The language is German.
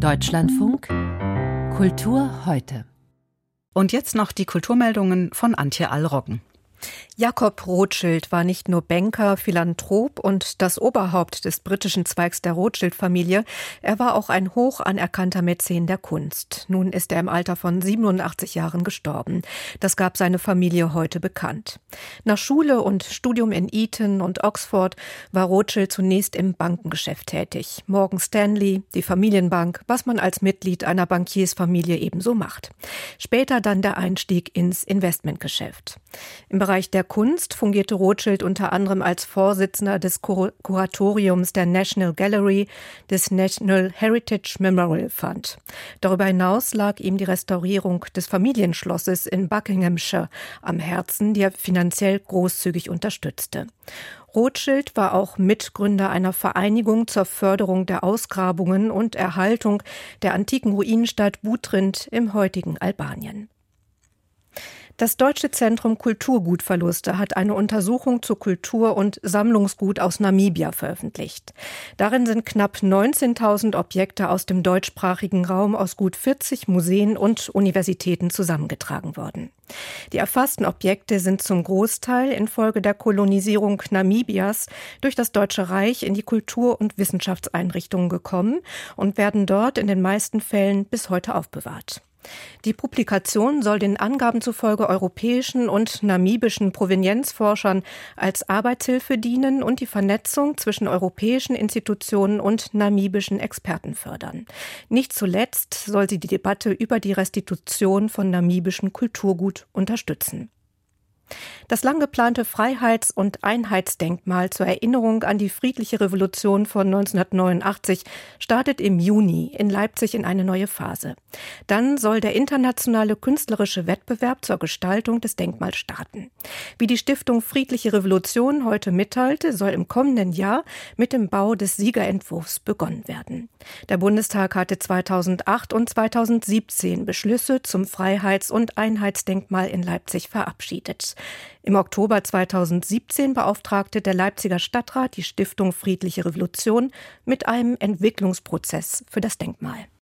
Deutschlandfunk Kultur heute. Und jetzt noch die Kulturmeldungen von Antje Allroggen. Jakob Rothschild war nicht nur Banker, Philanthrop und das Oberhaupt des britischen Zweigs der Rothschild-Familie, er war auch ein hoch anerkannter Mäzen der Kunst. Nun ist er im Alter von 87 Jahren gestorben. Das gab seine Familie heute bekannt. Nach Schule und Studium in Eton und Oxford war Rothschild zunächst im Bankengeschäft tätig. Morgan Stanley, die Familienbank, was man als Mitglied einer Bankiersfamilie ebenso macht. Später dann der Einstieg ins Investmentgeschäft. Im Bereich der Kunst fungierte Rothschild unter anderem als Vorsitzender des Kur Kuratoriums der National Gallery des National Heritage Memorial Fund. Darüber hinaus lag ihm die Restaurierung des Familienschlosses in Buckinghamshire am Herzen, die er finanziell großzügig unterstützte. Rothschild war auch Mitgründer einer Vereinigung zur Förderung der Ausgrabungen und Erhaltung der antiken Ruinenstadt Butrint im heutigen Albanien. Das Deutsche Zentrum Kulturgutverluste hat eine Untersuchung zu Kultur- und Sammlungsgut aus Namibia veröffentlicht. Darin sind knapp 19.000 Objekte aus dem deutschsprachigen Raum aus gut 40 Museen und Universitäten zusammengetragen worden. Die erfassten Objekte sind zum Großteil infolge der Kolonisierung Namibias durch das Deutsche Reich in die Kultur- und Wissenschaftseinrichtungen gekommen und werden dort in den meisten Fällen bis heute aufbewahrt. Die Publikation soll den Angaben zufolge europäischen und namibischen Provenienzforschern als Arbeitshilfe dienen und die Vernetzung zwischen europäischen Institutionen und namibischen Experten fördern. Nicht zuletzt soll sie die Debatte über die Restitution von namibischem Kulturgut unterstützen. Das lang geplante Freiheits- und Einheitsdenkmal zur Erinnerung an die friedliche Revolution von 1989 startet im Juni in Leipzig in eine neue Phase. Dann soll der internationale künstlerische Wettbewerb zur Gestaltung des Denkmals starten. Wie die Stiftung Friedliche Revolution heute mitteilte, soll im kommenden Jahr mit dem Bau des Siegerentwurfs begonnen werden. Der Bundestag hatte 2008 und 2017 Beschlüsse zum Freiheits- und Einheitsdenkmal in Leipzig verabschiedet. Im Oktober 2017 beauftragte der Leipziger Stadtrat die Stiftung Friedliche Revolution mit einem Entwicklungsprozess für das Denkmal.